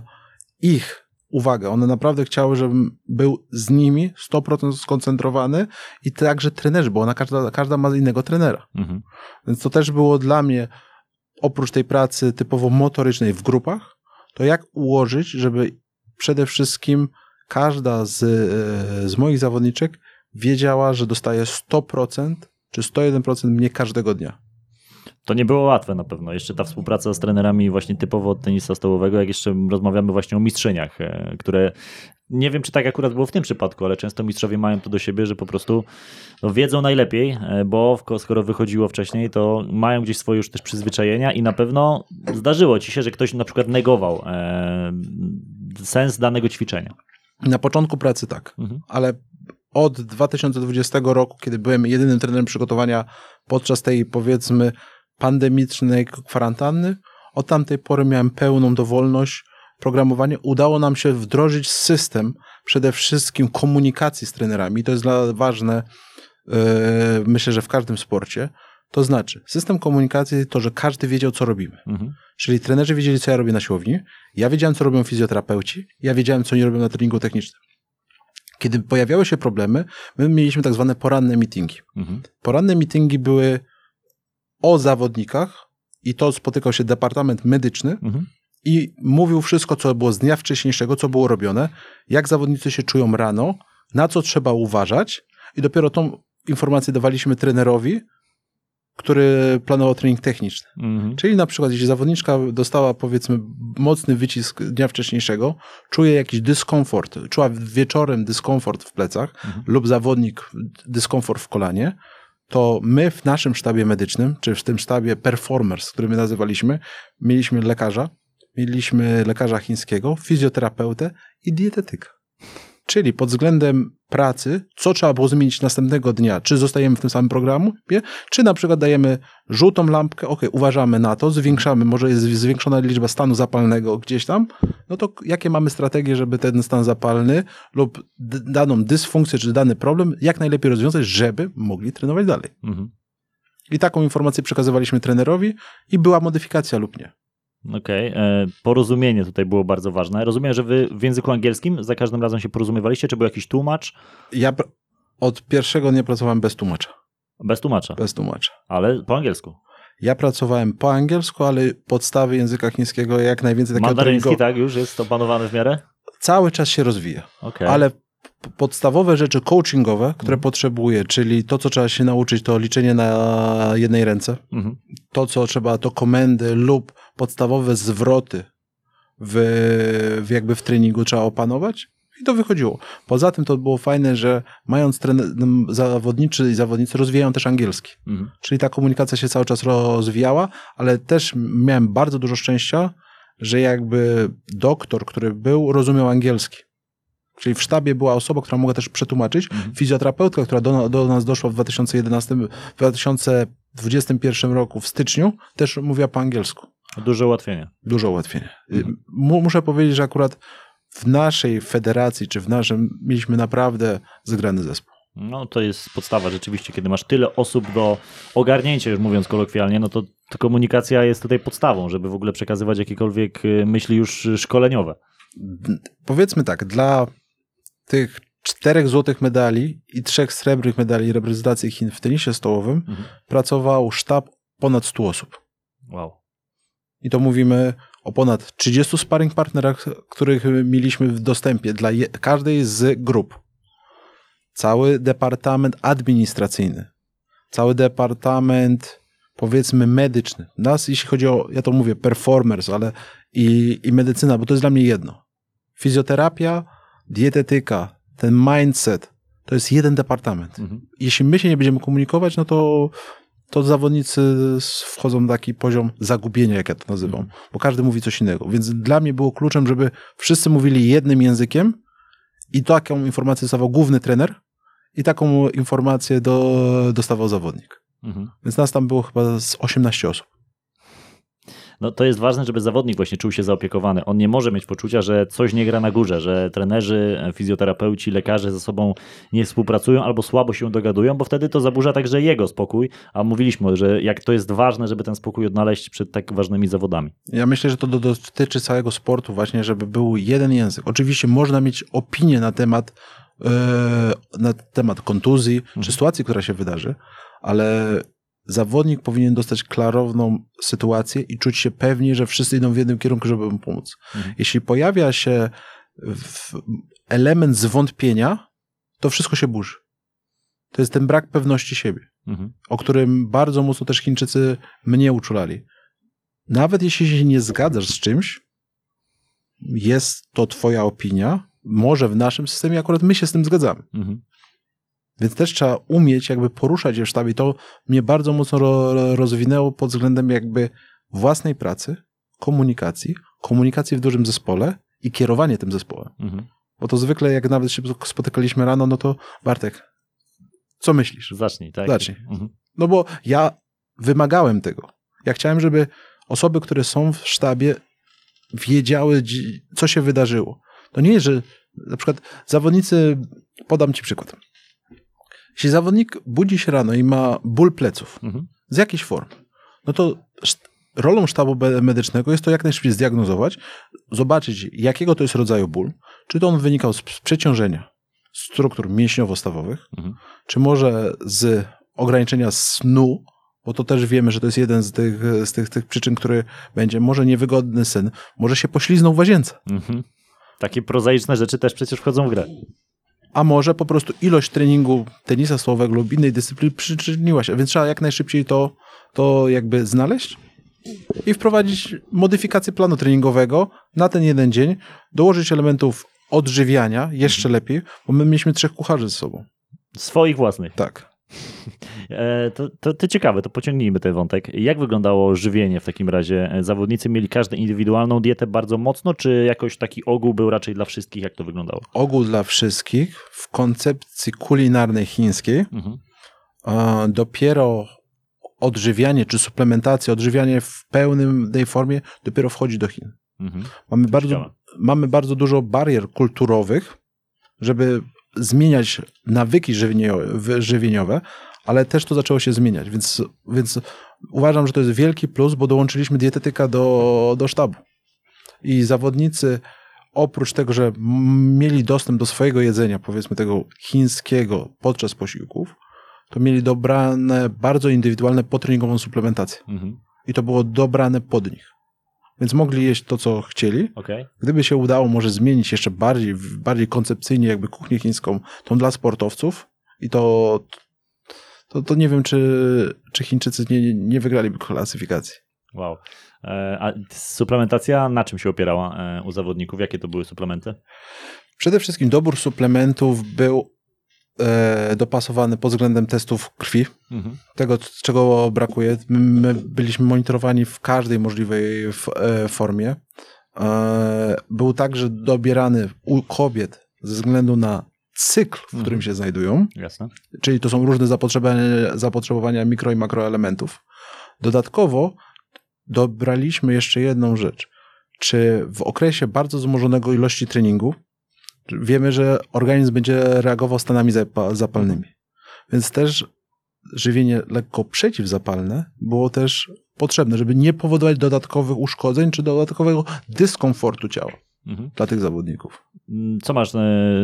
[SPEAKER 2] ich uwagę. One naprawdę chciały, żebym był z nimi 100% skoncentrowany i także trenerzy, bo ona każda, każda ma innego trenera. Mhm. Więc to też było dla mnie, oprócz tej pracy typowo motorycznej w grupach, to jak ułożyć, żeby przede wszystkim każda z, e, z moich zawodniczek wiedziała, że dostaje 100% czy 101% mnie każdego dnia.
[SPEAKER 1] To nie było łatwe na pewno. Jeszcze ta współpraca z trenerami właśnie typowo od tenisa stołowego, jak jeszcze rozmawiamy właśnie o mistrzeniach, e, które nie wiem, czy tak akurat było w tym przypadku, ale często mistrzowie mają to do siebie, że po prostu no, wiedzą najlepiej, e, bo skoro wychodziło wcześniej, to mają gdzieś swoje już też przyzwyczajenia i na pewno zdarzyło ci się, że ktoś na przykład negował e, sens danego ćwiczenia.
[SPEAKER 2] Na początku pracy tak, mhm. ale od 2020 roku, kiedy byłem jedynym trenerem przygotowania podczas tej powiedzmy pandemicznej kwarantanny. Od tamtej pory miałem pełną dowolność programowania. Udało nam się wdrożyć system przede wszystkim komunikacji z trenerami. To jest dla ważne, yy, myślę, że w każdym sporcie. To znaczy, system komunikacji to, że każdy wiedział, co robimy. Mhm. Czyli trenerzy wiedzieli, co ja robię na siłowni, ja wiedziałem, co robią fizjoterapeuci, ja wiedziałem, co oni robią na treningu technicznym. Kiedy pojawiały się problemy, my mieliśmy tak zwane poranne meetingi. Mhm. Poranne meetingi były o zawodnikach i to spotykał się Departament Medyczny mhm. i mówił wszystko, co było z dnia wcześniejszego, co było robione, jak zawodnicy się czują rano, na co trzeba uważać i dopiero tą informację dawaliśmy trenerowi, który planował trening techniczny. Mhm. Czyli na przykład, jeśli zawodniczka dostała powiedzmy mocny wycisk dnia wcześniejszego, czuje jakiś dyskomfort, czuła wieczorem dyskomfort w plecach mhm. lub zawodnik dyskomfort w kolanie, to my w naszym sztabie medycznym, czy w tym sztabie performers, który my nazywaliśmy, mieliśmy lekarza, mieliśmy lekarza chińskiego, fizjoterapeutę i dietetyka. Czyli pod względem pracy, co trzeba było zmienić następnego dnia, czy zostajemy w tym samym programie, czy na przykład dajemy żółtą lampkę, ok, uważamy na to, zwiększamy, może jest zwiększona liczba stanu zapalnego gdzieś tam, no to jakie mamy strategie, żeby ten stan zapalny lub daną dysfunkcję, czy dany problem jak najlepiej rozwiązać, żeby mogli trenować dalej. Mhm. I taką informację przekazywaliśmy trenerowi i była modyfikacja lub nie.
[SPEAKER 1] Okej, okay. E, porozumienie tutaj było bardzo ważne. Rozumiem, że wy w języku angielskim za każdym razem się porozumiewaliście, czy był jakiś tłumacz?
[SPEAKER 2] Ja od pierwszego dnia pracowałem bez tłumacza.
[SPEAKER 1] Bez tłumacza?
[SPEAKER 2] Bez tłumacza.
[SPEAKER 1] Ale po angielsku?
[SPEAKER 2] Ja pracowałem po angielsku, ale podstawy języka chińskiego jak najwięcej takiego
[SPEAKER 1] Mandaryński tak już jest opanowany w miarę?
[SPEAKER 2] Cały czas się rozwija. Okay. Ale podstawowe rzeczy coachingowe, które mhm. potrzebuję, czyli to, co trzeba się nauczyć, to liczenie na jednej ręce. Mhm. To, co trzeba, to komendy lub podstawowe zwroty w, w jakby w treningu trzeba opanować. I to wychodziło. Poza tym to było fajne, że mając trener, zawodniczy i zawodnicy rozwijają też angielski. Mhm. Czyli ta komunikacja się cały czas rozwijała, ale też miałem bardzo dużo szczęścia, że jakby doktor, który był, rozumiał angielski. Czyli w sztabie była osoba, która mogła też przetłumaczyć. Mhm. Fizjoterapeutka, która do, do, nas doszła w 2011, w 2015 2021 roku w styczniu też mówiła po angielsku.
[SPEAKER 1] Duże ułatwienie.
[SPEAKER 2] Duże ułatwienie. Mhm. Muszę powiedzieć, że akurat w naszej federacji, czy w naszym, mieliśmy naprawdę zgrany zespół.
[SPEAKER 1] No to jest podstawa rzeczywiście, kiedy masz tyle osób do ogarnięcia, już mówiąc kolokwialnie, no to, to komunikacja jest tutaj podstawą, żeby w ogóle przekazywać jakiekolwiek y, myśli już szkoleniowe.
[SPEAKER 2] Powiedzmy tak, dla tych czterech złotych medali i trzech srebrnych medali reprezentacji Chin w tenisie stołowym mhm. pracował sztab ponad 100 osób.
[SPEAKER 1] Wow.
[SPEAKER 2] I to mówimy o ponad 30 sparring partnerach, których mieliśmy w dostępie dla każdej z grup. Cały departament administracyjny, cały departament powiedzmy medyczny. Nas, jeśli chodzi o, ja to mówię, performers, ale i, i medycyna, bo to jest dla mnie jedno. Fizjoterapia, dietetyka, ten mindset, to jest jeden departament. Mhm. Jeśli my się nie będziemy komunikować, no to to zawodnicy wchodzą na taki poziom zagubienia, jak ja to nazywam, mhm. bo każdy mówi coś innego. Więc dla mnie było kluczem, żeby wszyscy mówili jednym językiem i taką informację dostawał główny trener i taką informację do, dostawał zawodnik. Mhm. Więc nas tam było chyba z 18 osób
[SPEAKER 1] no to jest ważne, żeby zawodnik właśnie czuł się zaopiekowany. On nie może mieć poczucia, że coś nie gra na górze, że trenerzy, fizjoterapeuci, lekarze ze sobą nie współpracują albo słabo się dogadują, bo wtedy to zaburza także jego spokój, a mówiliśmy, że jak to jest ważne, żeby ten spokój odnaleźć przed tak ważnymi zawodami.
[SPEAKER 2] Ja myślę, że to dotyczy całego sportu właśnie, żeby był jeden język. Oczywiście można mieć opinię na temat e, na temat kontuzji mhm. czy sytuacji, która się wydarzy, ale zawodnik powinien dostać klarowną sytuację i czuć się pewnie, że wszyscy idą w jednym kierunku, żeby mu pomóc. Mhm. Jeśli pojawia się element zwątpienia, to wszystko się burzy. To jest ten brak pewności siebie, mhm. o którym bardzo mocno też Chińczycy mnie uczulali. Nawet jeśli się nie zgadzasz z czymś, jest to twoja opinia, może w naszym systemie akurat my się z tym zgadzamy. Mhm. Więc też trzeba umieć jakby poruszać się w sztabie. To mnie bardzo mocno ro, rozwinęło pod względem jakby własnej pracy, komunikacji, komunikacji w dużym zespole i kierowanie tym zespołem. Mhm. Bo to zwykle jak nawet się spotykaliśmy rano, no to Bartek, co myślisz?
[SPEAKER 1] Zacznij, tak?
[SPEAKER 2] Zacznij. Mhm. No bo ja wymagałem tego. Ja chciałem, żeby osoby, które są w sztabie, wiedziały, co się wydarzyło. To nie jest, że na przykład zawodnicy, podam ci przykład. Jeśli zawodnik budzi się rano i ma ból pleców mhm. z jakiejś formy, no to rolą sztabu medycznego jest to jak najszybciej zdiagnozować, zobaczyć jakiego to jest rodzaju ból, czy to on wynikał z przeciążenia struktur mięśniowo-stawowych, mhm. czy może z ograniczenia snu, bo to też wiemy, że to jest jeden z tych, z tych, tych przyczyn, który będzie, może niewygodny sen, może się pośliznął w łazience. Mhm.
[SPEAKER 1] Takie prozaiczne rzeczy też przecież wchodzą w grę
[SPEAKER 2] a może po prostu ilość treningu tenisa stołowego lub innej dyscypliny przyczyniła się, więc trzeba jak najszybciej to, to jakby znaleźć i wprowadzić modyfikację planu treningowego na ten jeden dzień, dołożyć elementów odżywiania jeszcze lepiej, bo my mieliśmy trzech kucharzy ze sobą.
[SPEAKER 1] Swoich własnych.
[SPEAKER 2] Tak.
[SPEAKER 1] E, to, to, to, ciekawe, to pociągnijmy ten wątek. Jak wyglądało żywienie w takim razie? E, zawodnicy mieli każdy indywidualną dietę bardzo mocno, czy jakoś taki ogół był raczej dla wszystkich? Jak to wyglądało?
[SPEAKER 2] Ogół dla wszystkich w koncepcji kulinarnej chińskiej. Mhm. Dopiero odżywianie czy suplementacja, odżywianie w pełnej formie dopiero wchodzi do Chin. Mhm. Mamy, bardzo, mamy bardzo dużo barier kulturowych, żeby zmieniać nawyki żywieniowe, ale też to zaczęło się zmieniać, więc, więc uważam, że to jest wielki plus, bo dołączyliśmy dietetyka do, do sztabu. I zawodnicy oprócz tego, że mieli dostęp do swojego jedzenia, powiedzmy tego chińskiego podczas posiłków, to mieli dobrane bardzo indywidualne potreningową suplementację. Mhm. I to było dobrane pod nich. Więc mogli jeść to, co chcieli. Okay. Gdyby się udało może zmienić jeszcze bardziej, bardziej koncepcyjnie jakby kuchnię chińską, tą dla sportowców i to, to, to nie wiem, czy, czy Chińczycy nie, nie wygraliby klasyfikacji.
[SPEAKER 1] Wow. E, a suplementacja na czym się opierała e, u zawodników? Jakie to były suplementy?
[SPEAKER 2] Przede wszystkim dobór suplementów był e, dopasowany pod względem testów krwi, mhm. tego czego brakuje. My byliśmy monitorowani w każdej możliwej w, e, formie. E, był także dobierany u kobiet ze względu na cykl, w którym
[SPEAKER 1] Mhm.
[SPEAKER 2] się znajdują,
[SPEAKER 1] Jasne.
[SPEAKER 2] czyli to są różne zapotrzebowania, zapotrzebowania mikro i makroelementów. Dodatkowo dobraliśmy jeszcze jedną rzecz. Czy w okresie bardzo wzmożonego ilości treningu wiemy, że organizm będzie reagował stanami zapa- zapalnymi. Więc też żywienie lekko przeciwzapalne było też potrzebne, żeby nie powodować dodatkowych uszkodzeń czy dodatkowego dyskomfortu ciała
[SPEAKER 1] Mhm.
[SPEAKER 2] dla tych zawodników.
[SPEAKER 1] Mm, Co masz e,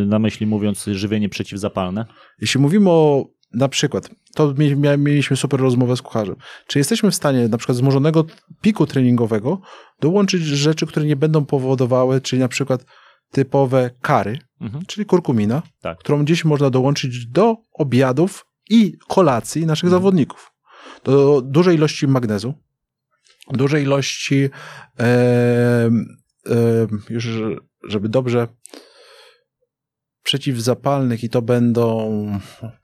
[SPEAKER 1] na myśli mówiąc żywienie przeciwzapalne?
[SPEAKER 2] Jeśli mówimy o na przykład, to mieliśmy super rozmowę z kucharzem. Czy jesteśmy w stanie na przykład wzmożonego piku treningowego dołączyć rzeczy, które nie będą powodowały, czyli na przykład typowe kary,
[SPEAKER 1] Mhm.
[SPEAKER 2] czyli kurkumina,
[SPEAKER 1] Tak.
[SPEAKER 2] którą dziś można dołączyć do obiadów i kolacji naszych
[SPEAKER 1] Mhm.
[SPEAKER 2] zawodników. Do dużej ilości magnezu, dużej ilości e, e, już, żeby dobrze przeciwzapalnych i to będą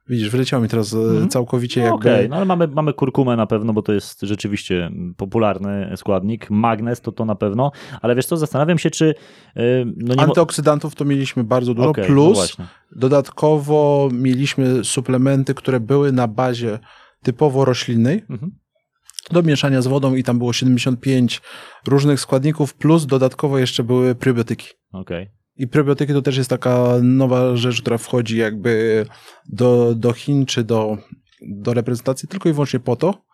[SPEAKER 2] widzisz, wyleciało mi teraz e,
[SPEAKER 1] Mhm.
[SPEAKER 2] całkowicie
[SPEAKER 1] No
[SPEAKER 2] jakby
[SPEAKER 1] Okej, no ale mamy, mamy kurkumę na pewno, bo to jest rzeczywiście popularny składnik. Magnez to to na pewno, ale wiesz co, zastanawiam się, czy... e, No nie
[SPEAKER 2] antyoksydantów to mieliśmy bardzo dużo,
[SPEAKER 1] Okej, no
[SPEAKER 2] plus
[SPEAKER 1] właśnie.
[SPEAKER 2] dodatkowo mieliśmy suplementy, które były na bazie typowo roślinnej,
[SPEAKER 1] Mhm.
[SPEAKER 2] do mieszania z wodą i tam było 75 różnych składników, plus dodatkowo jeszcze były prebiotyki.
[SPEAKER 1] Okej.
[SPEAKER 2] I prebiotyki to też jest taka nowa rzecz, która wchodzi jakby do, do Chin czy do, do reprezentacji tylko i wyłącznie po to,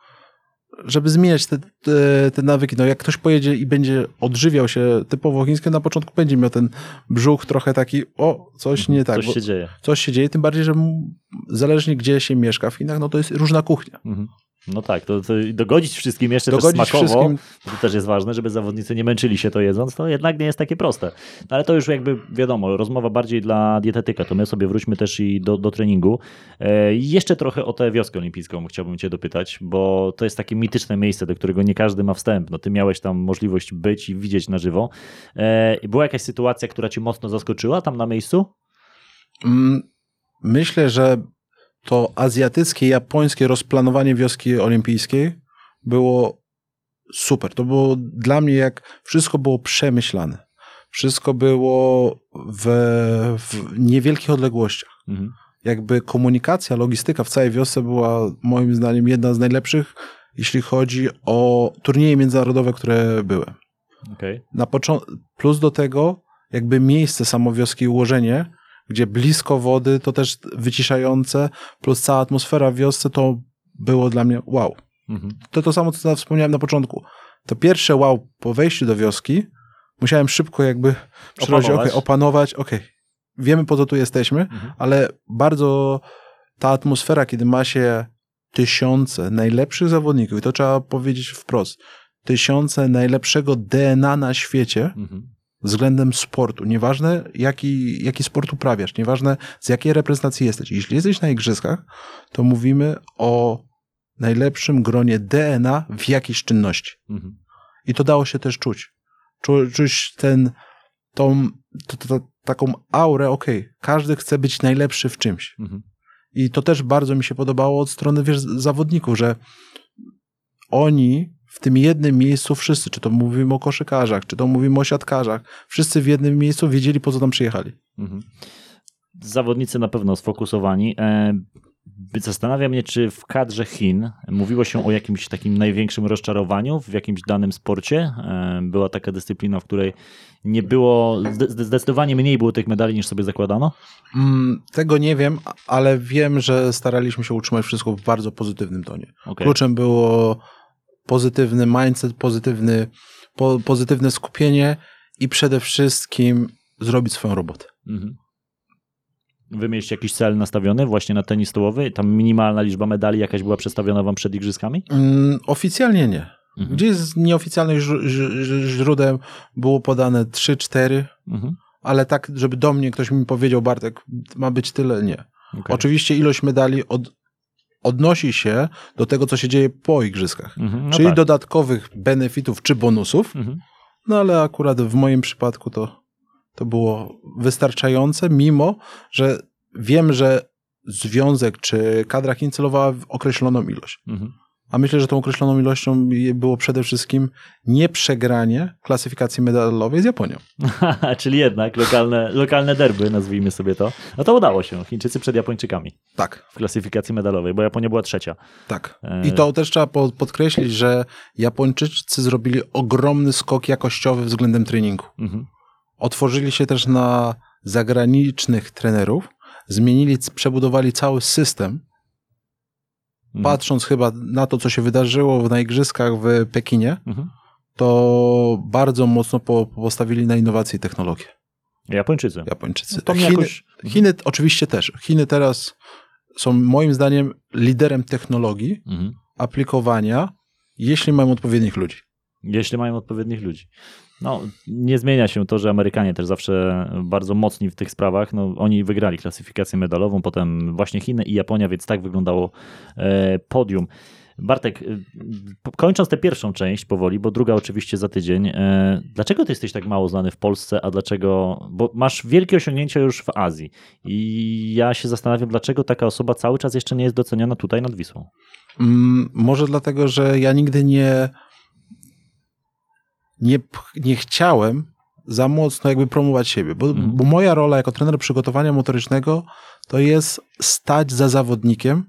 [SPEAKER 2] żeby zmieniać te, te, te nawyki. No jak ktoś pojedzie i będzie odżywiał się typowo chińskie, na początku będzie miał ten brzuch trochę taki, o, coś nie tak.
[SPEAKER 1] Coś się dzieje.
[SPEAKER 2] coś się dzieje, tym bardziej, że zależnie gdzie się mieszka w Chinach, no to jest różna kuchnia.
[SPEAKER 1] Mhm. No tak, to, to dogodzić wszystkim jeszcze
[SPEAKER 2] Dogodzić
[SPEAKER 1] też smakowo,
[SPEAKER 2] wszystkim.
[SPEAKER 1] to też jest ważne, żeby zawodnicy nie męczyli się to jedząc, to jednak nie jest takie proste. No ale to już jakby wiadomo, rozmowa bardziej dla dietetyka, to my sobie wróćmy też i do, do treningu. E, jeszcze trochę o tę wioskę olimpijską chciałbym cię dopytać, bo to jest takie mityczne miejsce, do którego nie każdy ma wstęp. No ty miałeś tam możliwość być i widzieć na żywo. E, była jakaś sytuacja, która cię mocno zaskoczyła tam na miejscu?
[SPEAKER 2] Mm, Myślę, że to azjatyckie, japońskie rozplanowanie wioski olimpijskiej było super. To było dla mnie jak wszystko było przemyślane. Wszystko było w, w niewielkich odległościach.
[SPEAKER 1] Mhm.
[SPEAKER 2] Jakby komunikacja, logistyka w całej wiosce była moim zdaniem jedna z najlepszych, jeśli chodzi o turnieje międzynarodowe, które były.
[SPEAKER 1] Okej.
[SPEAKER 2] Na plus do tego jakby miejsce samo wioski ułożenie, gdzie blisko wody, to też wyciszające, plus cała atmosfera w wiosce, to było dla mnie wow.
[SPEAKER 1] Mhm.
[SPEAKER 2] To to samo, co wspomniałem na początku. To pierwsze wow po wejściu do wioski, musiałem szybko jakby przerobić,
[SPEAKER 1] Opanować.
[SPEAKER 2] okej, opanować, okej, wiemy po co tu jesteśmy,
[SPEAKER 1] Mhm.
[SPEAKER 2] ale bardzo ta atmosfera, kiedy ma się tysiące najlepszych zawodników, i to trzeba powiedzieć wprost, tysiące najlepszego DNA na świecie
[SPEAKER 1] Mhm.
[SPEAKER 2] Względem sportu. Nieważne, jaki, jaki sport uprawiasz, nieważne z jakiej reprezentacji jesteś. Jeśli jesteś na igrzyskach, to mówimy o najlepszym gronie DNA w jakiejś czynności.
[SPEAKER 1] Mhm.
[SPEAKER 2] I to dało się też czuć. Czu, czuć ten, tą, to, to, to, taką aurę, okej, każdy chce być najlepszy w czymś.
[SPEAKER 1] Mhm.
[SPEAKER 2] I to też bardzo mi się podobało od strony wiesz, zawodników, że oni w tym jednym miejscu wszyscy, czy to mówimy o koszykarzach, czy to mówimy o siatkarzach, wszyscy w jednym miejscu wiedzieli, po co tam przyjechali.
[SPEAKER 1] Mhm. Zawodnicy na pewno sfokusowani. E, Zastanawia mnie, czy w kadrze Chin mówiło się o jakimś takim największym rozczarowaniu w jakimś danym sporcie. E, Była taka dyscyplina, w której nie było, zde- zdecydowanie mniej było tych medali niż sobie zakładano.
[SPEAKER 2] Mm, tego nie wiem, ale wiem, że staraliśmy się utrzymać wszystko w bardzo pozytywnym tonie.
[SPEAKER 1] Okay.
[SPEAKER 2] Kluczem było pozytywny mindset, pozytywny, po, pozytywne skupienie i przede wszystkim zrobić swoją robotę.
[SPEAKER 1] Mhm. Jakiś cel nastawiony właśnie na tenis stołowy? Tam minimalna liczba medali jakaś była przedstawiona wam przed igrzyskami?
[SPEAKER 2] Mm, oficjalnie nie.
[SPEAKER 1] Mhm.
[SPEAKER 2] Gdzieś z nieoficjalnych źródeł było podane 3-4,
[SPEAKER 1] Mhm.
[SPEAKER 2] ale tak, żeby do mnie ktoś mi powiedział, Bartek, ma być tyle, nie.
[SPEAKER 1] Okay.
[SPEAKER 2] Oczywiście ilość medali od, odnosi się do tego, co się dzieje po igrzyskach.
[SPEAKER 1] Mhm. No
[SPEAKER 2] czyli
[SPEAKER 1] tak.
[SPEAKER 2] dodatkowych benefitów czy bonusów,
[SPEAKER 1] Mhm.
[SPEAKER 2] no ale akurat w moim przypadku to, to było wystarczające, mimo że wiem, że związek czy kadra Chin celowała w określoną ilość.
[SPEAKER 1] Mhm.
[SPEAKER 2] A myślę, że tą określoną ilością było przede wszystkim nieprzegranie klasyfikacji medalowej z Japonią.
[SPEAKER 1] Czyli jednak lokalne, lokalne derby, nazwijmy sobie to. No to udało się. Chińczycy przed Japończykami.
[SPEAKER 2] Tak.
[SPEAKER 1] W klasyfikacji medalowej, bo Japonia była trzecia.
[SPEAKER 2] Tak. I e, to też trzeba podkreślić, że Japończycy zrobili ogromny skok jakościowy względem treningu. Mhm. Otworzyli się też na zagranicznych trenerów, zmienili, przebudowali cały system Mhm. Patrząc chyba na to, co się wydarzyło na igrzyskach w Pekinie, mhm. to bardzo mocno po, postawili na innowacje i technologie.
[SPEAKER 1] Japończycy.
[SPEAKER 2] Japończycy. No Chiny, jakoś... Chiny oczywiście też. Chiny teraz są moim zdaniem liderem technologii, mhm. aplikowania, jeśli mają odpowiednich ludzi.
[SPEAKER 1] Jeśli mają odpowiednich ludzi. No, nie zmienia się to, że Amerykanie też zawsze bardzo mocni w tych sprawach. No, oni wygrali klasyfikację medalową, potem właśnie Chiny i Japonia, więc tak wyglądało e, podium. Bartek, e, kończąc tę pierwszą część powoli, bo druga oczywiście za tydzień. E, dlaczego ty jesteś tak mało znany w Polsce, a dlaczego. Bo masz wielkie osiągnięcia już w Azji. I ja się zastanawiam, dlaczego taka osoba cały czas jeszcze nie jest doceniona tutaj nad Wisłą.
[SPEAKER 2] Mm, może dlatego, że ja nigdy nie nie, nie chciałem za mocno jakby promować siebie, bo, mhm. bo moja rola jako trener przygotowania motorycznego to jest stać za zawodnikiem,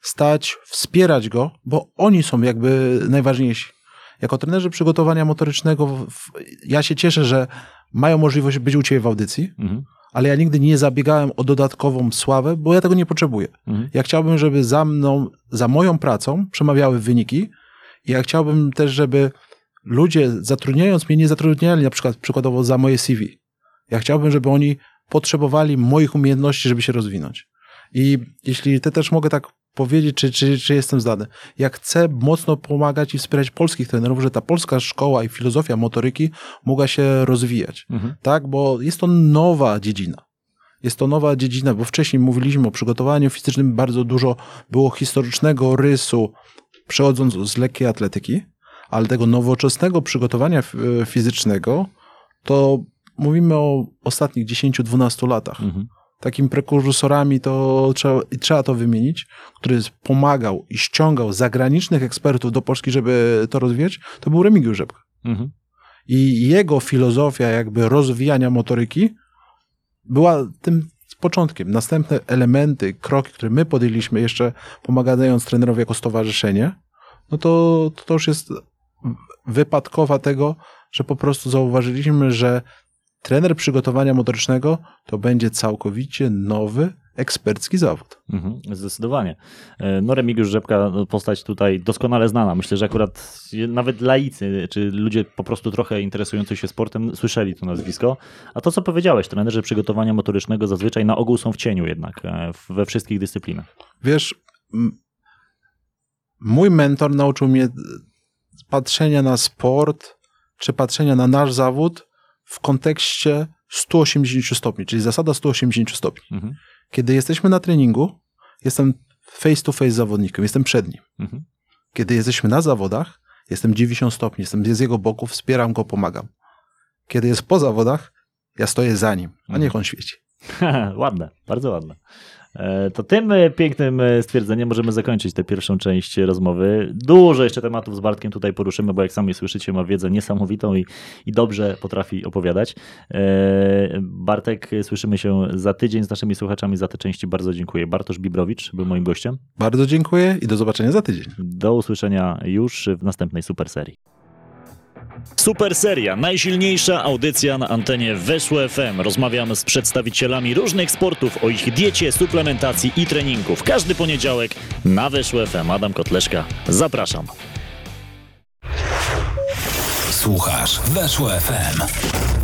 [SPEAKER 2] stać, wspierać go, bo oni są jakby najważniejsi. Jako trenerzy przygotowania motorycznego ja się cieszę, że mają możliwość być u Ciebie w audycji, mhm. ale ja nigdy nie zabiegałem o dodatkową sławę, bo ja tego nie potrzebuję. Mhm. Ja chciałbym, żeby za mną, za moją pracą przemawiały wyniki i ja chciałbym też, żeby ludzie zatrudniając mnie nie zatrudniali na przykład przykładowo za moje CV. Ja chciałbym, żeby oni potrzebowali moich umiejętności, żeby się rozwinąć. I jeśli te też mogę tak powiedzieć, czy, czy, czy jestem zdany. Ja chcę mocno pomagać i wspierać polskich trenerów, że ta polska szkoła i filozofia motoryki mogła się rozwijać. Mhm. Tak, bo jest to nowa dziedzina. Jest to nowa dziedzina, bo wcześniej mówiliśmy o przygotowaniu fizycznym, bardzo dużo było historycznego rysu, przechodząc z lekkiej atletyki, ale tego nowoczesnego przygotowania fizycznego, to mówimy o ostatnich 10-12 latach. Mhm. Takimi prekursorami to trzeba, trzeba to wymienić, który pomagał i ściągał zagranicznych ekspertów do Polski, żeby to rozwijać, to był Remigiusz Rzepka. Mhm. I jego filozofia jakby rozwijania motoryki była tym początkiem. Następne elementy, kroki, które my podjęliśmy jeszcze pomagając trenerowi jako stowarzyszenie, no to, to już jest wypadkowa tego, że po prostu zauważyliśmy, że trener przygotowania motorycznego to będzie całkowicie nowy, ekspercki zawód.
[SPEAKER 1] Mhm, zdecydowanie. E, no Remigiusz Rzepka, no, postać tutaj doskonale znana. Myślę, że akurat nawet laicy, czy ludzie po prostu trochę interesujący się sportem słyszeli to nazwisko. A to, co powiedziałeś, trenerzy przygotowania motorycznego zazwyczaj na ogół są w cieniu jednak, e, we wszystkich dyscyplinach.
[SPEAKER 2] Wiesz, mój mentor nauczył mnie patrzenia na sport, czy patrzenia na nasz zawód w kontekście 180 stopni, czyli zasada 180 stopni. Mhm. Kiedy jesteśmy na treningu, jestem face to face z zawodnikiem, jestem przed nim. Mhm. Kiedy jesteśmy na zawodach, jestem 90 stopni, jestem z jego boku, wspieram go, pomagam. Kiedy jest po zawodach, ja stoję za nim, a niech mhm. on świeci.
[SPEAKER 1] ładne, bardzo ładne. E, to tym e, pięknym e, stwierdzeniem możemy zakończyć tę pierwszą część rozmowy. Dużo jeszcze tematów z Bartkiem tutaj poruszymy, bo jak sami słyszycie, ma wiedzę niesamowitą i, i dobrze potrafi opowiadać. Bartek, słyszymy się za tydzień z naszymi słuchaczami. Za te części bardzo dziękuję. Bartosz Bibrowicz był moim gościem.
[SPEAKER 2] Bardzo dziękuję i do zobaczenia za tydzień.
[SPEAKER 1] Do usłyszenia już w następnej super serii. Super seria, najsilniejsza audycja na antenie Weszło FM. Rozmawiamy z przedstawicielami różnych sportów o ich diecie, suplementacji i treningu. Każdy poniedziałek na Weszło FM. Adam Kotleszka, zapraszam. Słuchasz Weszło FM.